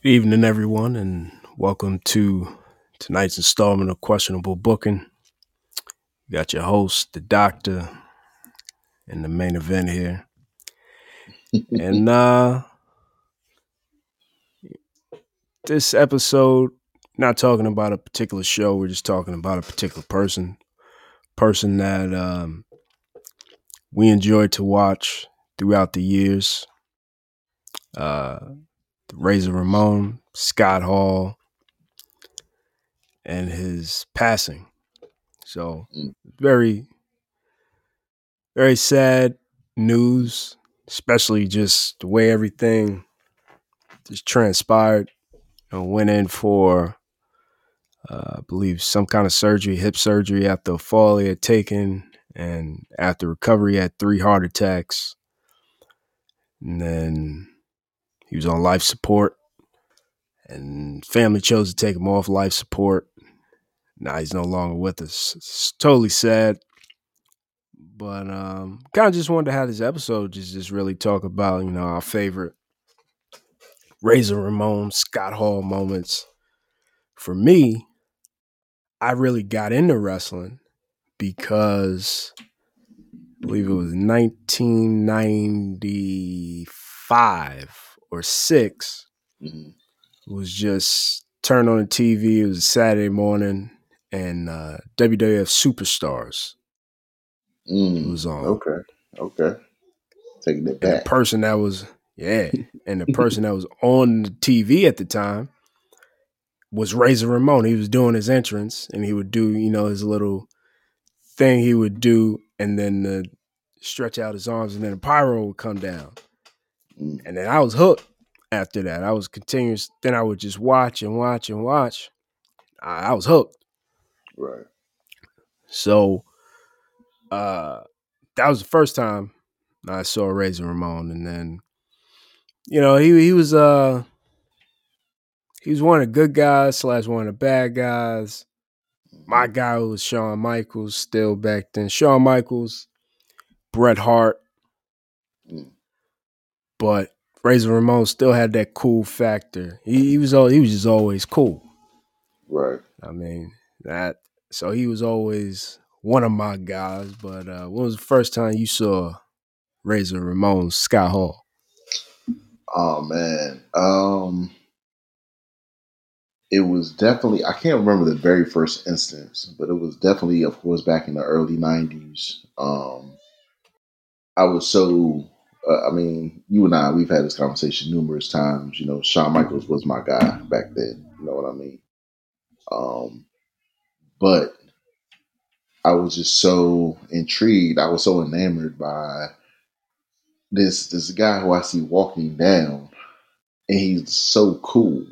Good evening, everyone, and welcome to tonight's installment of Questionable Booking. You got your host, the doctor, and the main event here. and uh this episode, not talking about a particular show, we're just talking about a particular person. Person that um we enjoyed to watch throughout the years. Uh Razor Ramon, Scott Hall, and his passing. So Mm. very, very sad news, especially just the way everything just transpired. Know, went in for, uh, I believe, some kind of surgery, hip surgery after a fall he had taken, and after recovery, he had three heart attacks, and then he was on life support and family chose to take him off life support. Now he's no longer with us. It's totally sad. But um kind of just wanted to have this episode just just really talk about, you know, our favorite Razor Ramon, Scott Hall moments. For me, I really got into wrestling because I believe it was 1995 or 6 Mhm. was just turned on the TV. It was a Saturday morning, and uh, WWF Superstars Mm. was on. Okay. Okay. Taking it And the person that was, yeah, and the person that was on the TV at the time was Razor Ramon. He was doing his entrance, and he would do, you know, his little thing he would do, and then uh, stretch out his arms, and then a pyro would come down. Mm. And then I was hooked after that. I was continuous. Then I would just watch and watch and watch. I, I was hooked. Right. So uh that was the first time I saw Razor Ramon and then you know he he was uh he was one of the good guys slash one of the bad guys. My guy was Shawn Michaels still back then. Shawn Michaels, Bret Hart, Mm. But Razor Ramon still had that cool factor. He, he was all he was just always cool. Right. I mean that. So he was always one of my guys. But uh, when was the first time you saw Razor Ramon Scott Hall? Oh man. Um it was definitely I can't remember the very first instance, but it was definitely of course back in the early 90s. Um I was so uh, I mean, you and I we've had this conversation numerous times, you know, Shawn Michaels was my guy back then, you know what I mean? Um but I was just so intrigued. I was so enamored by this this guy who I see walking down, and he's so cool.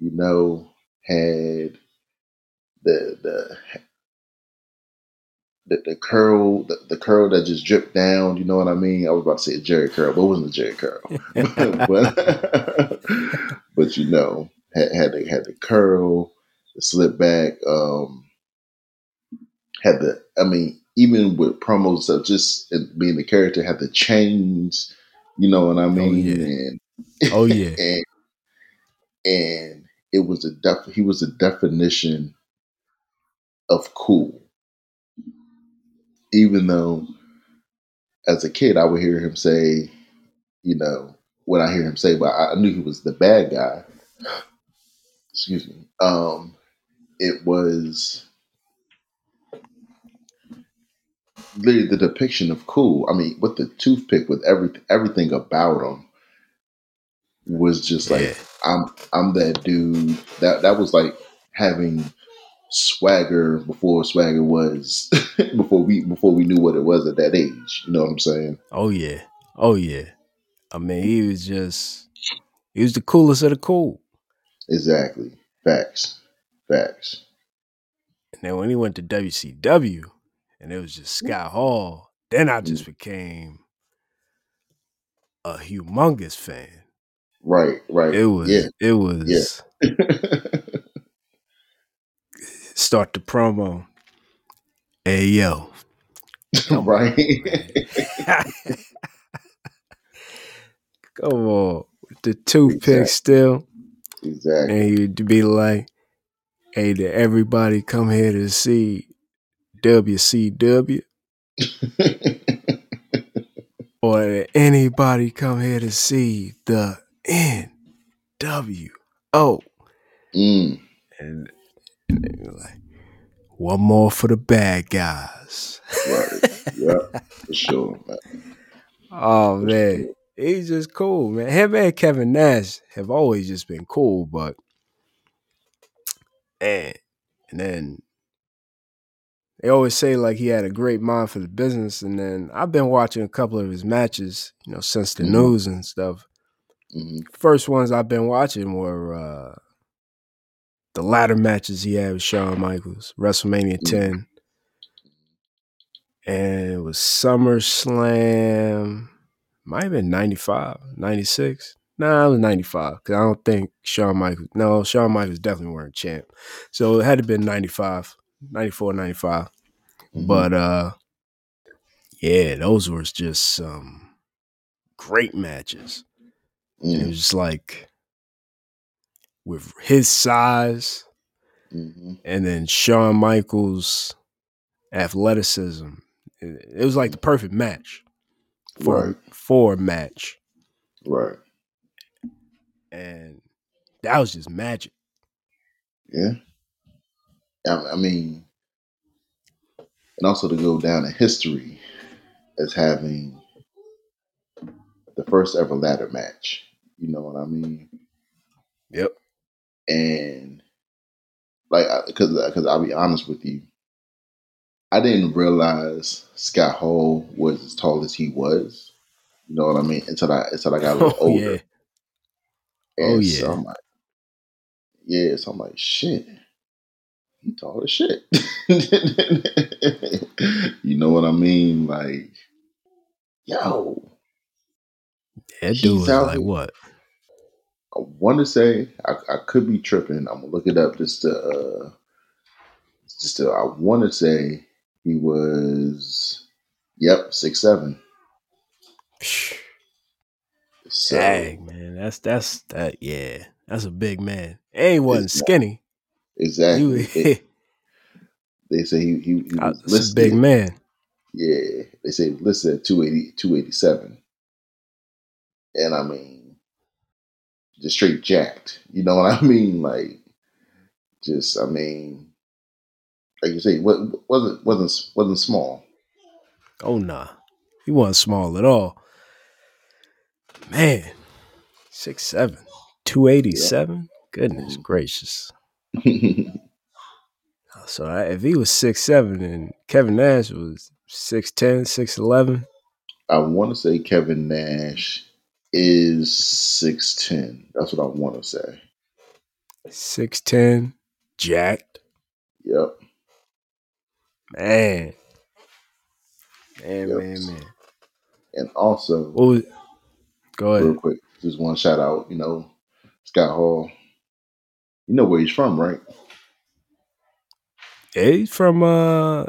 You know, had the the the, the curl the, the curl that just dripped down. You know what I mean? I was about to say a Jheri curl, but it wasn't a Jheri curl. but but you know, had had the had the curl, the slip back. Um, had the I mean, even with promos of just being the character, had the chains. You know what I mean? Oh yeah. And oh yeah, and and it was a def- he was a definition of cool. Even though, as a kid, I would hear him say, you know, what I hear him say, but I I knew he was the bad guy. Excuse me. Um, it was literally the depiction of cool. I mean, with the toothpick, with everything, everything about him was just like Yeah. I'm I'm that dude. That that was like having swagger before swagger was before we before we knew what it was at that age. You know what I'm saying? oh yeah, oh yeah. I mean, he was just he was the coolest of the cool. Exactly. Facts. Facts. And then when he went to WCW, and it was just Scott Hall, then I just mm. became a humongous fan. Right. Right. It was, Yeah. it was. Start the promo. Hey yo, Come on, right. Come on. The toothpick Exactly. still. exactly. And you'd be like, hey, did everybody come here to see WCW? Or did anybody come here to see the NWO? mm, And, and they were like, one more for the bad guys. right. yeah, for sure, man. Oh For man, sure. he's just cool, man. Him and Kevin Nash have always just been cool, but man, and then they always say like he had a great mind for the business. And then I've been watching a couple of his matches, you know, since the Mhm. news and stuff. Mhm. First ones I've been watching were uh the ladder matches he had with Shawn Michaels, WrestleMania Mhm. 10. And it was SummerSlam. Might have been 95, 96. Nah, it was 95. Because I don't think Shawn Michaels. No, Shawn Michaels definitely weren't champ. So it had to been 95, 94, 95. Mhm. But uh yeah, those were just some great matches. And it Mm, was just like with his size mhm. and then Shawn Michaels' athleticism. It, was like the perfect match for Right. for a match. right. And that was just magic. Yeah. I, I mean, and also to go down in history as having the first ever ladder match. You know what I mean? And like, because because I'll be honest with you, I didn't realize Scott Hall was as tall as he was. You know what I mean? Until I until I got a little Oh older. yeah. And Oh, so yeah. I'm like, yeah. So I'm like, shit. He tall as shit. you know what I mean? Like, yo, That dude was like what? I want to say I, I could be tripping. I'm gonna look it up just to uh, just to. I want to say he was, yep, six seven. So Dang, man. That's that's that yeah. That's a big man. And he wasn't skinny. exactly, He, they, they say he he, he was a listed. big man. Yeah, they say listed at 280, 287. and I mean, just straight jacked. You know what I mean? Like, just I mean, like you say, what wasn't wasn't wasn't small. Oh nah. He wasn't small at all. Man. Six seven. Two eighty seven? Goodness Mhm. gracious. So I, if he was six seven and Kevin Nash was 6'10, 6'11, I want to say Kevin Nash is six ten. That's what I want to say. 6'10, jacked. Yep. Man. Man, Yep. man, man. And also, was go ahead. real quick, just one shout out. You know, Scott Hall. You know where he's from, right? Yeah, he's from uh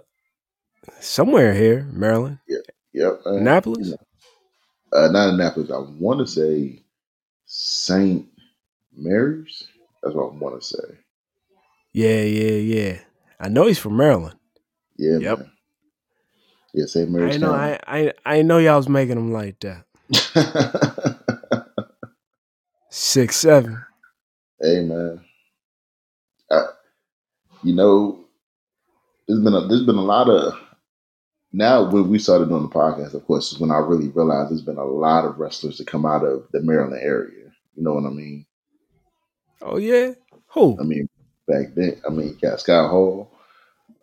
somewhere here, Maryland. Yep. uh, Annapolis? you know, uh, not Annapolis. I want to say Saint Mary's. That's what I want to say. Yeah, yeah, yeah. I know he's from Maryland. Yeah, Yep. man. Yeah, St. Mary's. I know I, I I know y'all was making him like that. Six seven. hey, man. Uh, you know, there's been a, there's been a lot of now when we started doing the podcast. Of course, is when I really realized there's been a lot of wrestlers that come out of the Maryland area. You know what I mean? Oh yeah? Who? I mean, back then, I mean, you got Scott Hall,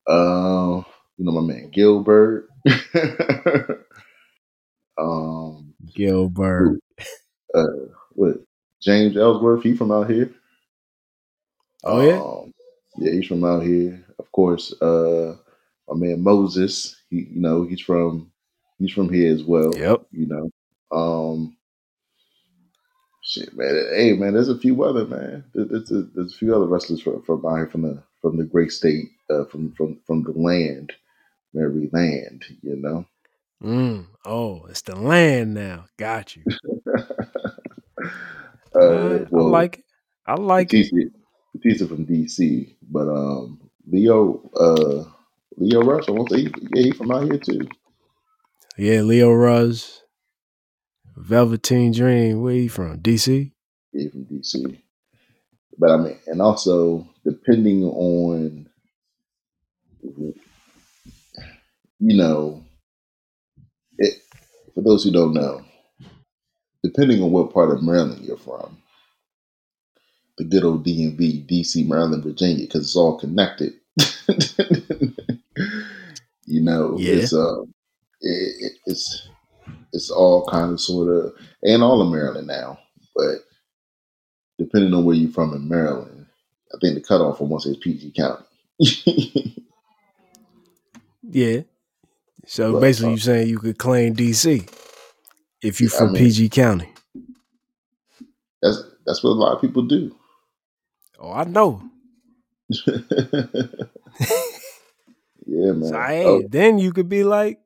uh, you know, my man Gilbert, um, Gilbert. uh, what James Ellsworth, he from out here. Oh yeah? Um, yeah, he's from out here. Of course, uh, my man Moses, he, you know, he's from he's from here as well. Yep. You know, um, shit, man. Hey, man, there's a few other man. There's, there's, there's a few other wrestlers from, from out here from the from the great state, uh, from from from the land, Mary Land. You know. Mm. Oh, it's the land now. Got you. Uh, well, I like it. I like it. Batista, Batista from DC, but um, Lio, uh, Lio Rush, I won't say, he, yeah, he from out here too. Yeah, Lio Rush, Velveteen Dream. Where he from? DC. Yeah, he from DC. But I mean, and also depending on, you know, it, for those who don't know, depending on what part of Maryland you're from, the good old DMV, DC, Maryland, Virginia, because it's all connected. you know, Yeah. it's uh, it, it, it's it's all kind of sort of, and all of Maryland now, but depending on where you're from in Maryland, I think the cutoff for once is PG County. Yeah. So But, basically, uh, you saying you could claim DC if you Yeah, I from mean- PG County. that's that's what a lot of people do. Oh, I know. yeah, man. So, hey, Oh, then you could be like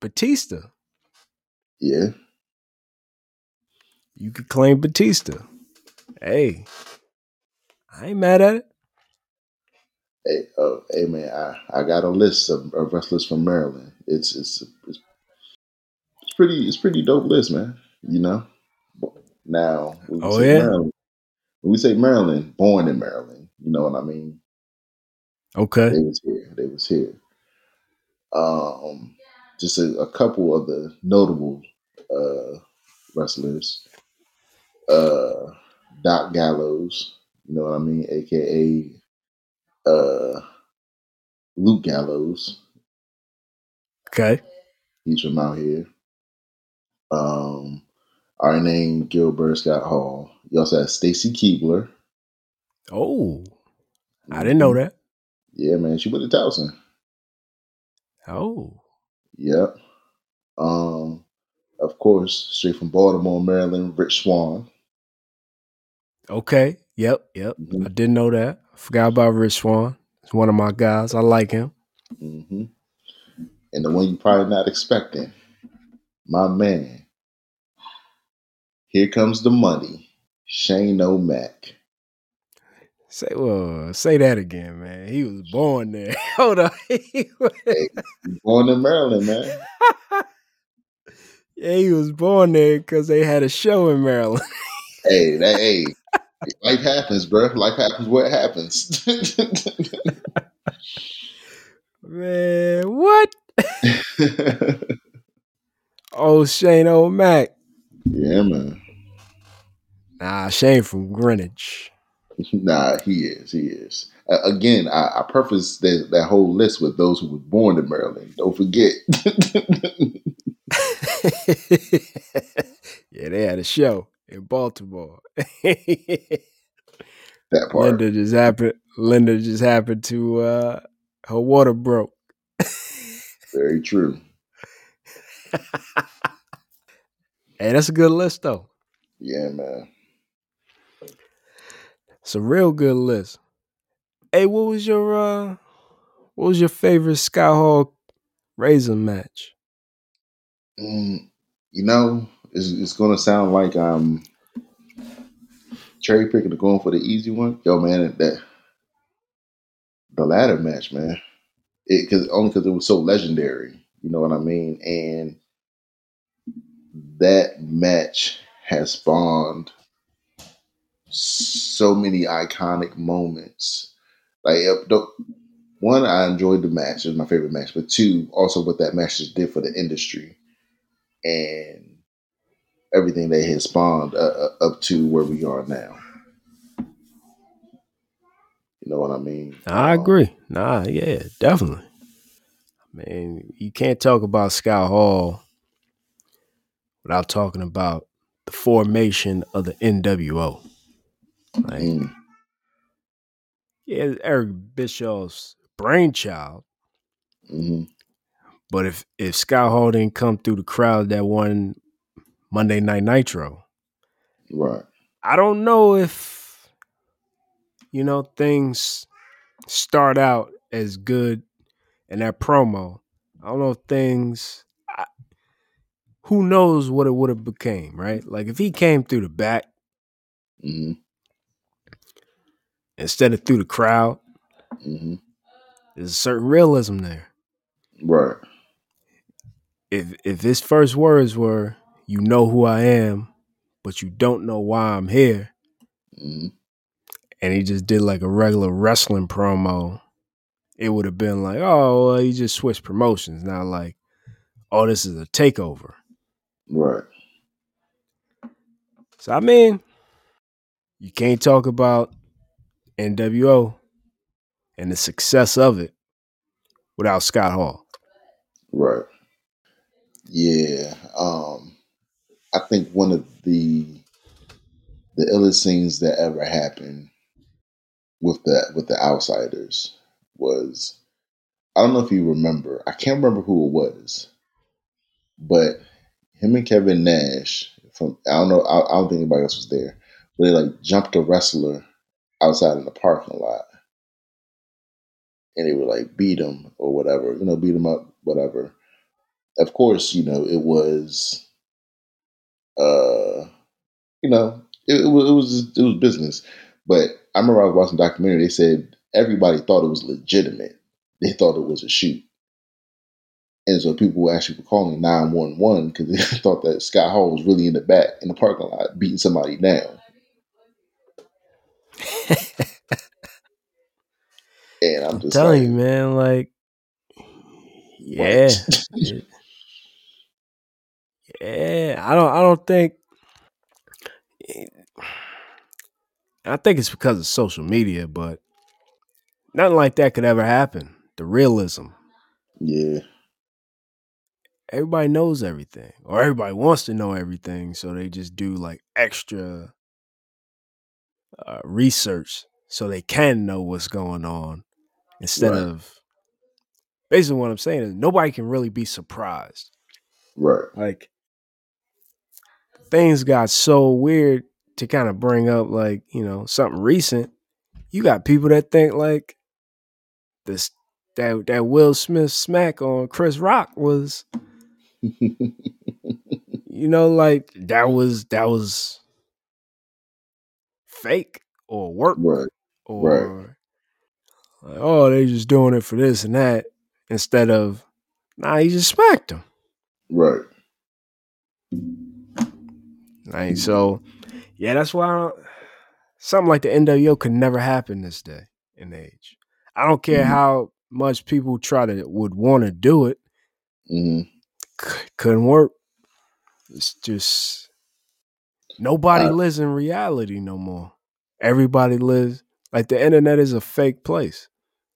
Batista. yeah, You could claim Batista. Hey, I ain't mad at it. hey, oh, hey, man. I, I got a list of, of wrestlers from Maryland. It's it's it's it's pretty it's pretty dope list, man. You know. Now, Oh, yeah? Maryland, when we say Maryland, born in Maryland, you know what I mean. Okay. They was here. They was here. Um, just a, a couple of the notable uh, wrestlers. Uh, Doc Gallows, you know what I mean, aka uh, Luke Gallows. Okay. He's from out here. Um, our name Gilbert Scott Hall. You also have Stacy Keibler. Oh, I didn't know that. Yeah, man, she went to Towson. Oh, Yep. Um, of course, straight from Baltimore, Maryland, Rich Swann. okay. Yep, yep. Mhm. I didn't know that. Forgot about Rich Swann. He's one of my guys. I like him. hmm And the one you're probably not expecting, my man. Here comes the money, Shane O'Mac. Say well, say that again, man. He was born there. Hold on. He was- Born in Maryland, man. yeah, he was born there because they had a show in Maryland. Hey, that hey, life happens, bro. Life happens What happens. Man, what? Oh, Shane O'Mac. yeah, man. Nah, Shane from Greenwich. Nah, he is. He is. Uh, again, I, I preface that, that whole list with those who were born in Maryland. Don't forget. yeah, they had a show in Baltimore. that part. Linda just happened. Linda just happened to uh, her water broke. Very true. Hey, that's a good list though. Yeah, man. It's a real good list. Hey, what was your uh what was your favorite Scott Hall Razor match? Mm, you know, it's, it's to sound like I'm cherry picking or going for the easy one. Yo, man, that the ladder match, man. It cause only because it was so legendary. You know what I mean? And that match has spawned so many iconic moments. Like, uh, the- one, I enjoyed the match; it was my favorite match. But two, also what that match just did for the industry and everything that has spawned uh, uh, up to where we are now. You know what I mean? I Um, agree. Nah, yeah, definitely. I mean, you can't talk about Scott Hall without talking about the formation of the NWO. Like, mm, yeah, Eric Bischoff's brainchild, mhm. but if if Scott Hall didn't come through the crowd that won Monday Night Nitro, Right. I don't know if you know things start out as good in that promo. I don't know if things. I, who knows what it would have became, right? Like if he came through the back, hmm instead of through the crowd. hmm There's a certain realism there. Right. If if his first words were, "You know who I am, but you don't know why I'm here," hmm and he just did like a regular wrestling promo, it would have been like, "Oh, well, he just switched promotions." Now, like, "Oh, this is a takeover." Right. So I mean, you can't talk about NWO and the success of it without Scott Hall. Right. Yeah. Um, I think one of the the illest things that ever happened with the with the outsiders was I don't know if you remember. I can't remember who it was, but him and Kevin Nash from I don't know. I, I don't think anybody else was there, but they like jumped a wrestler outside in the parking lot, and they would like beat him or whatever. You know, beat him up, whatever. Of course, you know it was, uh, you know, it, it was it was it was business. But I remember I was watching a documentary. They said everybody thought it was legitimate. They thought it was a shoot. And so people actually were calling 911 because they thought that Scott Hall was really in the back in the parking lot beating somebody down. And I'm I'm just telling like, you, man, like, yeah, yeah. I don't, I don't think. I think it's because of social media, but nothing like that could ever happen. The realism. yeah, Everybody knows everything, or everybody wants to know everything, so they just do like extra uh, research so they can know what's going on instead Right. of. Basically, what I'm saying is nobody can really be surprised. right, like things got so weird to kind of bring up like you know something recent you got people that think like this that that will smith smack on chris rock was you know like that was that was fake or work right, or like, oh they just doing it for this and that instead of nah he just smacked him right. Right. So, yeah, that's why I don't, something like the NWO could never happen this day and age. I don't care Mhm. how much people try to would want to do it, hmm c- couldn't work. It's just nobody Uh, lives in reality no more. Everybody lives like the internet is a fake place.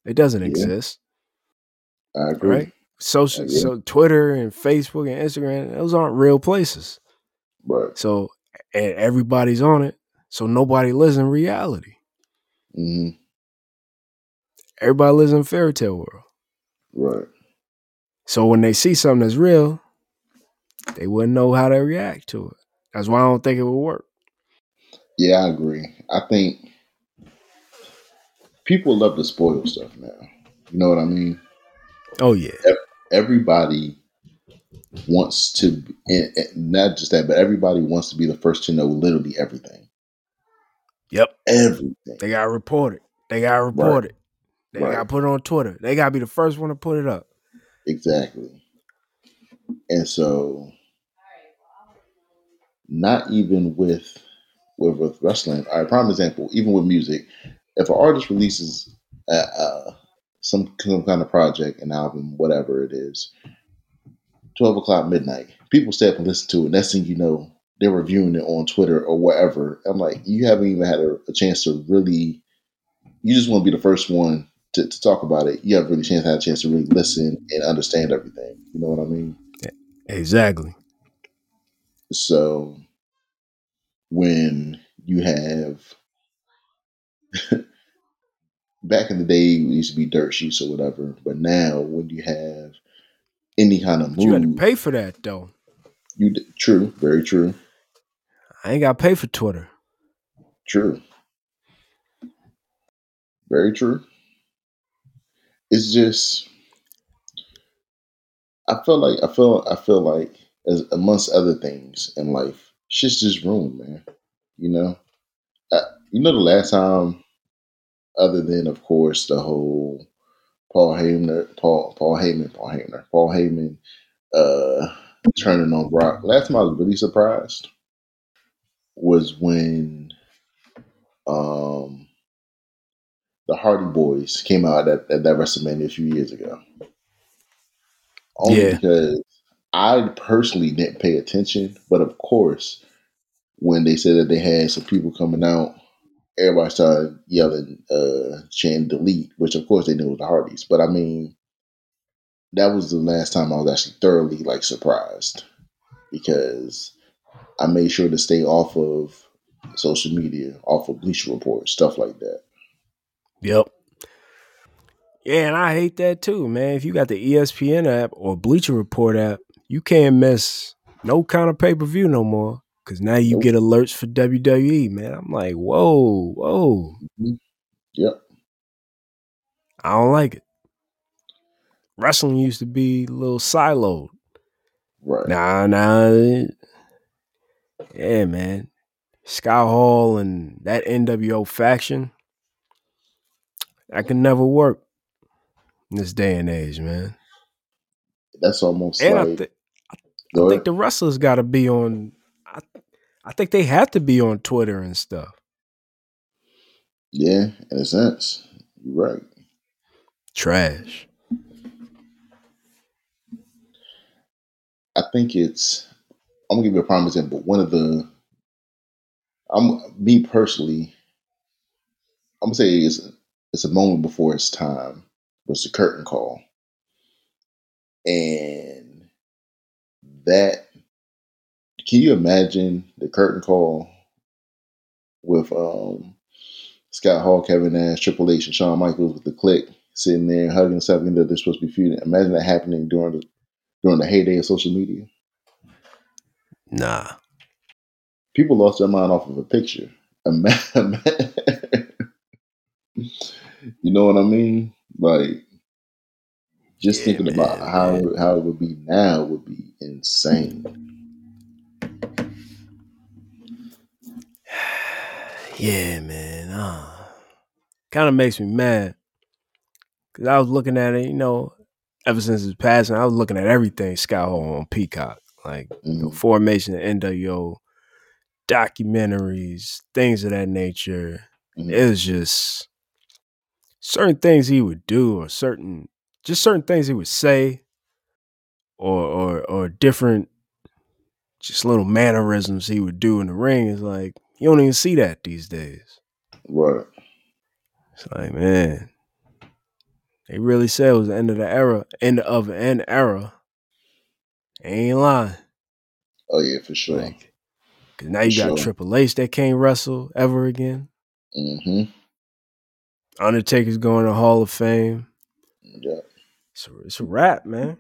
It doesn't Yeah. exist, I agree. right? Social, Yeah. so Twitter and Facebook and Instagram, those aren't real places. Right. So, and everybody's on it. So nobody lives in reality. hmm Everybody lives in a fairy tale world. Right. So when they see something that's real, they wouldn't know how to react to it. That's why I don't think it would work. Yeah, I agree. I think people love to spoil stuff now. You know what I mean? Oh yeah. Everybody wants to, and, and not just that, but everybody wants to be the first to know literally everything. Yep. Everything. They gotta report it. They gotta report it. They Right. gotta put it on Twitter. They gotta be the first one to put it up. Exactly. And so, not even with with, with wrestling. All right, prime example. Even with music, if an artist releases uh, uh, some some kind of project, an album, whatever it is, twelve o'clock midnight, people stay up and listen to it. Next thing you know, they're reviewing it on Twitter or wherever. I'm like, you haven't even had a, a chance to really. You just want to be the first one to, to talk about it. You haven't really chance had a chance to really listen and understand everything. You know what I mean? Exactly. So when you have back in the day it used to be dirt sheets or whatever, but now when you have any kind of But you had to pay for that though. you true, very true, I ain't gotta pay for Twitter. true, very true. It's just I feel like I feel I feel like as amongst other things in life, shit's just ruined, man. You know, uh, you know the last time other than of course the whole Paul Heyman, Paul Paul Heyman, Paul Heyman, Paul Heyman uh, turning on Brock. Last time I was really surprised was when um, the Hardy Boys came out at, at that WrestleMania a few years ago. Only Yeah. because I personally didn't pay attention, but of course, when they said that they had some people coming out, everybody started yelling, uh, chanting delete, which of course they knew was the Hardys. But I mean, that was the last time I was actually thoroughly like surprised because I made sure to stay off of social media, off of Bleacher Report, stuff like that. Yep. Yeah, and I hate that too, man. If you got the ESPN app or Bleacher Report app, you can't miss no kind of pay per view no more. Cause now you get alerts for WWE, man. I'm like, whoa, whoa. Mm-hmm. Yep. I don't like it. Wrestling used to be a little siloed. Right. Nah, nah. Yeah, man. Scott Hall and that NWO faction, that can never work in this day and age, man. That's almost And I, like thi- go I think ahead. the wrestlers got to be on. I, I think they have to be on Twitter and stuff. yeah, in a sense. You're right. Trash. I think it's I'm gonna give you a prime example. But one of the I'm me personally, I'm gonna say it's it's a moment before its time was the curtain call. And that can you imagine the curtain call with um Scott Hall, Kevin Nash, Triple H, and Shawn Michaels with the Kliq sitting there hugging and stuff, something that they're supposed to be feuding. Imagine that happening during the during the heyday of social media. Nah. People lost their mind off of a picture. You know what I mean? Like just Yeah, thinking about how man. how it would be now would be insane. Yeah, man. Uh, kind of makes me mad. Cause I was looking at it, you know, ever since his passing, I was looking at everything Scott Hall on Peacock, like the Mhm. formation of NWO, documentaries, things of that nature. Mhm. It was just certain things he would do, or certain just certain things he would say, or or or different, just little mannerisms he would do in the ring. Is like you don't even see that these days. Right. It's like, man, they really said it was the end of the era, end of an era. Ain't lying. Oh yeah, for sure. Like, cause now you For got sure. Triple H that can't wrestle ever again. hmm Undertaker's going to Hall of Fame. Yeah. It's a, it's a wrap, man.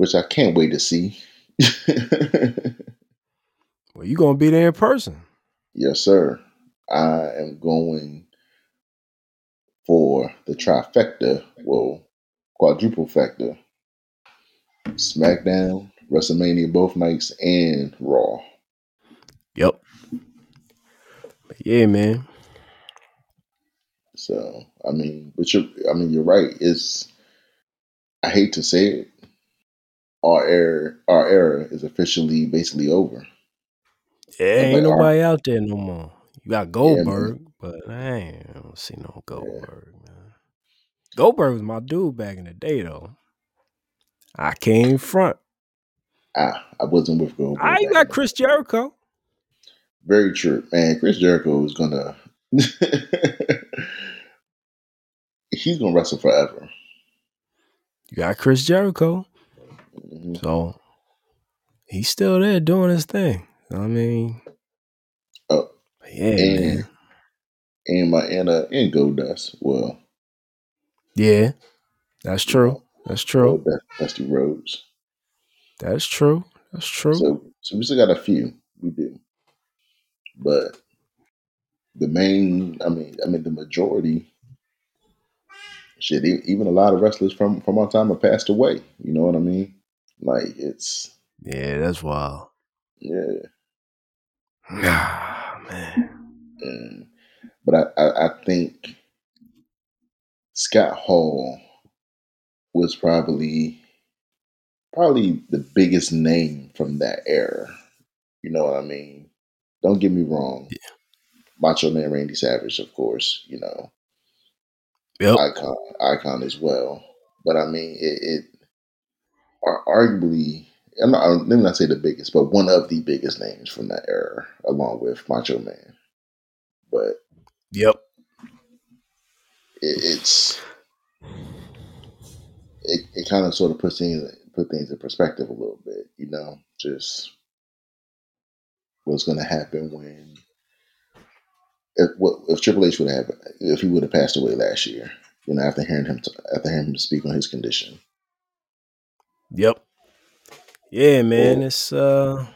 Which I can't wait to see. Well, you gonna be there in person. yes, sir. I am going for the trifecta, well, quadruple factor. SmackDown, WrestleMania both nights, and Raw. Yep. But yeah, man. So I mean, but you're I mean you're right. It's I hate to say it. Our era our era is officially basically over. Yeah, Yeah, ain't our- nobody out there no more. You got Goldberg, but I ain't don't see no Goldberg, man. Goldberg was my dude back in the day, though. I came front. Ah, I wasn't with Goldberg. I got then. Chris Jericho. Very true, man. Chris Jericho is gonna he's gonna wrestle forever. You got Chris Jericho. So he's still there doing his thing. I mean, Oh, yeah, and man. and my and uh and Goldust. Well, Yeah, that's true. That's true. that, Dusty Rhodes. That's true. That's true. So so we still got a few. We do, but the main. I mean, I mean the majority. Shit, even a lot of wrestlers from from our time have passed away. You know what I mean? Like it's yeah, that's wild. yeah. Ah, man. And but I, I, I think Scott Hall was probably probably the biggest name from that era. You know what I mean? Don't get me wrong. Yeah. Macho Man Randy Savage, of course, you know, Yep. icon icon as well. But I mean, it, it are arguably I'm not, let me not say the biggest, but one of the biggest names from that era, along with Macho Man. But Yep. it, it's it, it kind of sort of puts things put things in perspective a little bit, you know, just what's going to happen when if what if Triple H would have if he would have passed away last year, you know, after hearing him after hearing him speak on his condition. Yep. Yeah, man. It's uh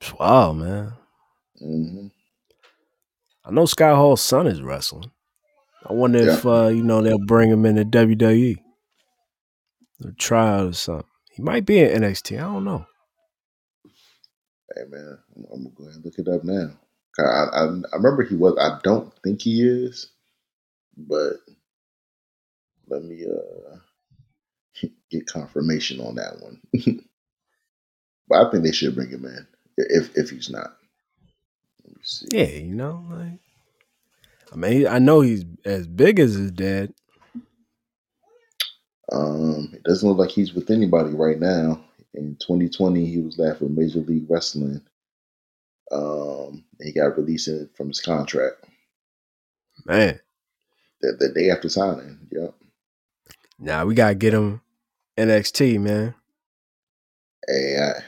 it's wild, man. hmm I know Scott Hall's son is wrestling. I wonder if uh, you know, they'll bring him into WWE. A tryout or something. He might be in NXT. I don't know. Hey man, I'm, I'm gonna go ahead and look it up now. I, I I remember he was. I don't think he is, but let me uh get confirmation on that one. but I think they should bring him in if if he's not. See. Yeah, you know, like I mean, I know he's as big as his dad. Um, it doesn't look like he's with anybody right now. In 2020, he was left with Major League Wrestling. Um, he got released from his contract Man, the, the day after signing. Yep. now we gotta get him NXT, man. Hey, I,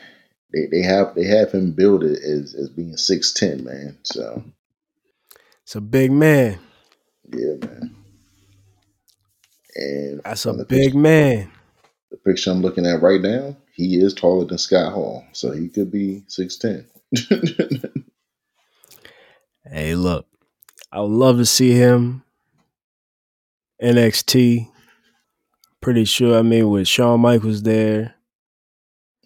they they have they have him billed it as as being six ten, man. So It's a big man. yeah, man. And That's a big picture, man. the picture I'm looking at right now, he is taller than Scott Hall, so he could be six ten. Hey, look, I would love to see him NXT. Pretty sure. I mean, with Shawn Michaels there,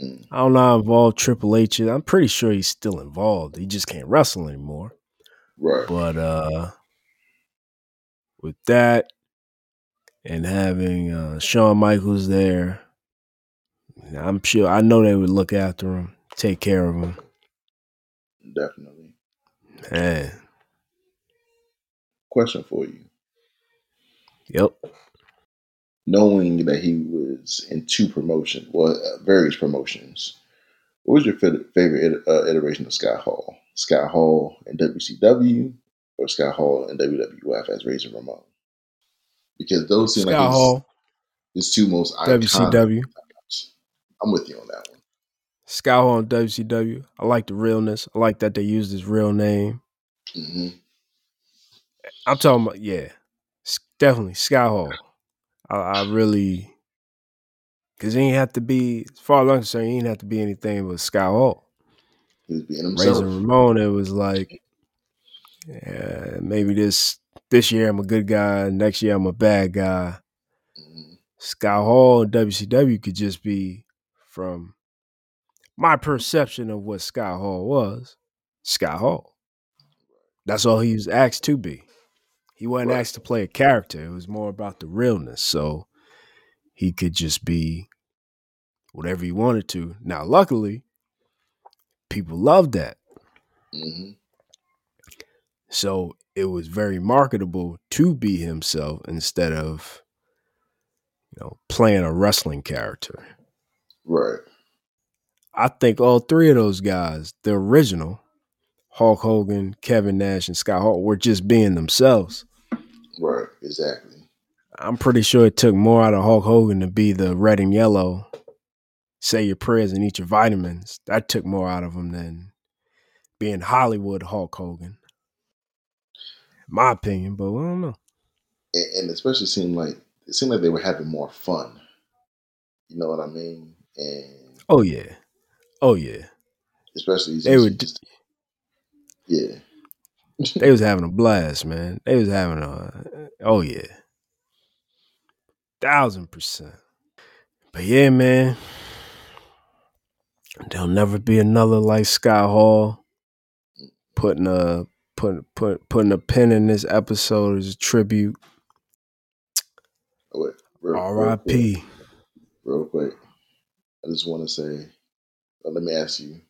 Mm, I don't know how involved Triple H is. I'm pretty sure he's still involved. He just can't wrestle anymore. right. But uh with that and having uh Shawn Michaels there, I'm sure I know they would look after him, take care of him. Definitely. Man. Question for you. Yep. Knowing that he was in two promotions, well, uh, various promotions, what was your favorite uh, iteration of Scott Hall? Scott Hall in WCW or Scott Hall in WWF as Razor Ramon? Because those seem Scott like his, Hall, his two most iconic. WCW. I'm with you on that one. Scott Hall and WCW. I like the realness. I like that they used his real name. hmm I'm talking about yeah, definitely Scott Hall. I, I really because he ain't have to be as far as I'm concerned. He ain't have to be anything but Scott Hall. He was being himself. Razor Ramon, it was like, yeah, maybe this this year I'm a good guy, next year I'm a bad guy. Mhm. Scott Hall and WCW could just be from my perception of what Scott Hall was, Scott Hall. That's all he was asked to be. He wasn't Right. asked to play a character. It was more about the realness. So he could just be whatever he wanted to. Now, luckily, people loved that. hmm So it was very marketable to be himself instead of, you know, playing a wrestling character. Right. I think all three of those guys, the original, Hulk Hogan, Kevin Nash, and Scott Hall, were just being themselves. Right. Exactly. I'm pretty sure it took more out of Hulk Hogan to be the red and yellow, say your prayers and eat your vitamins. That took more out of him than being Hollywood Hulk Hogan. My opinion, but I don't know. And, and especially seemed like it seemed like they were having more fun. You know what I mean? And Oh yeah. Oh yeah. especially They would- just, yeah. They was having a blast, man. They was having a oh yeah. Thousand percent. But yeah, man. There'll never be another like Scott Hall putting a putting put, putting a pin in this episode as a tribute. Oh, wait, real, real R.I.P. quick, real quick. I just want to say, uh, let me ask you.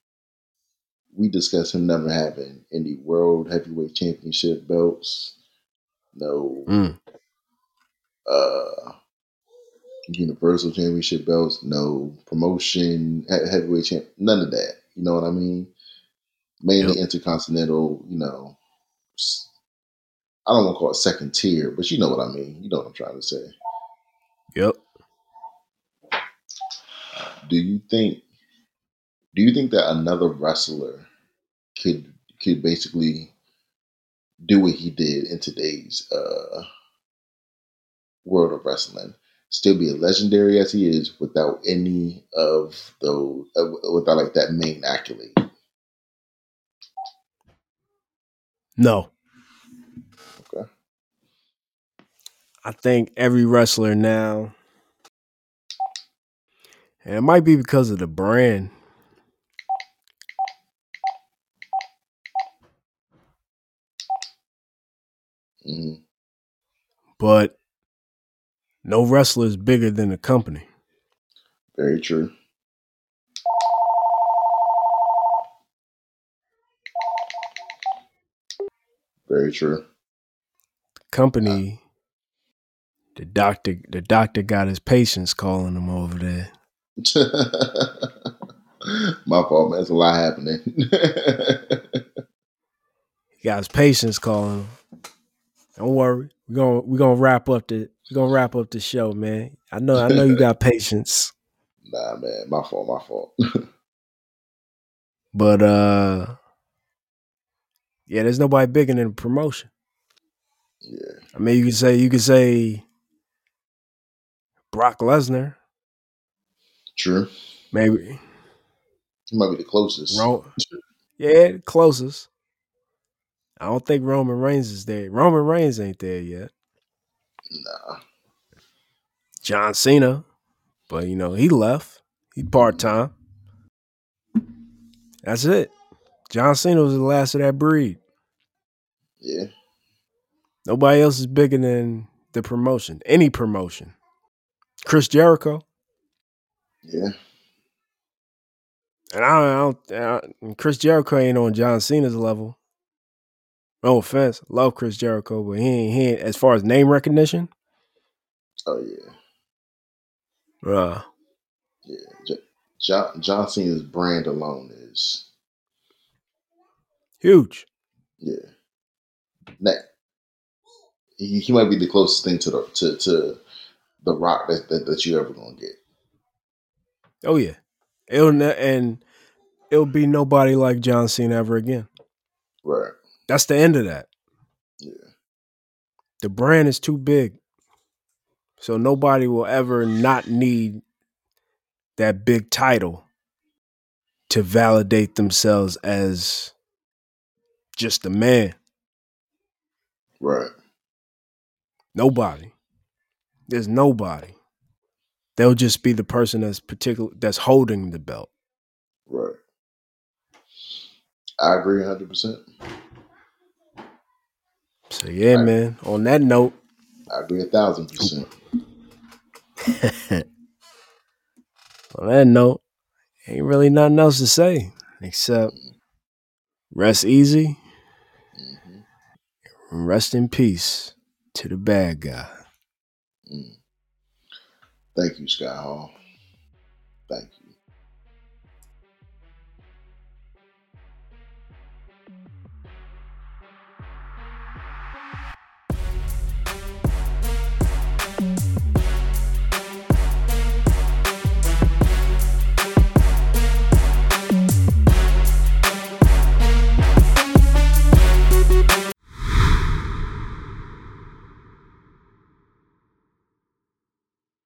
We discussed him never having any world heavyweight championship belts, no Mm. uh universal championship belts, no promotion, heavyweight champ, none of that. You know what I mean? Mainly intercontinental, you know. I don't want to call it second tier, but you know what I mean. You know what I'm trying to say. Yep. Do you think do you think that another wrestler could could basically do what he did in today's uh world of wrestling? Still be as legendary as he is without any of those, uh, without like that main accolade. No. Okay. I think every wrestler now, and it might be because of the brand. Hmm but no wrestler is bigger than the company. Very true. Very true. Company, the doctor, the doctor got his patients calling him over there. My fault, man. There's a lot happening. He got his patients calling him. Don't worry, we're gonna we're gonna wrap up the we're gonna wrap up the show, man. I know I know you got patience, nah, man. My fault. My fault. but uh, yeah, there's nobody bigger than promotion. yeah. I mean, you could say you could say Brock Lesnar, True. maybe He might be the closest. Ro- yeah, closest. I don't think Roman Reigns is there. Roman Reigns ain't there yet. Nah. John Cena, but you know he left. He part time. That's it. John Cena was the last of that breed. Yeah. Nobody else is bigger than the promotion. Any promotion. Chris Jericho, Yeah. and I don't, I don't and Chris Jericho ain't on John Cena's level. No offense, love Chris Jericho, but he ain't, he ain't as far as name recognition. Oh yeah. Uh, Yeah. J- John, John Cena's brand alone is huge. yeah. That he, he might be the closest thing to the to, to the rock that, that that you ever gonna get. Oh yeah, it'll ne- and it'll be nobody like John Cena ever again. Right. That's the end of that. Yeah. The brand is too big, so nobody will ever not need that big title to validate themselves as just a man. Right. Nobody. There's nobody. They'll just be the person that's particular that's holding the belt. Right. I agree hundred percent. So yeah, Right. man. On that note, I agree a thousand percent. on that note, ain't really nothing else to say except rest easy hmm and rest in peace to the bad guy. Mm. Thank you, Scott Hall. Thank you.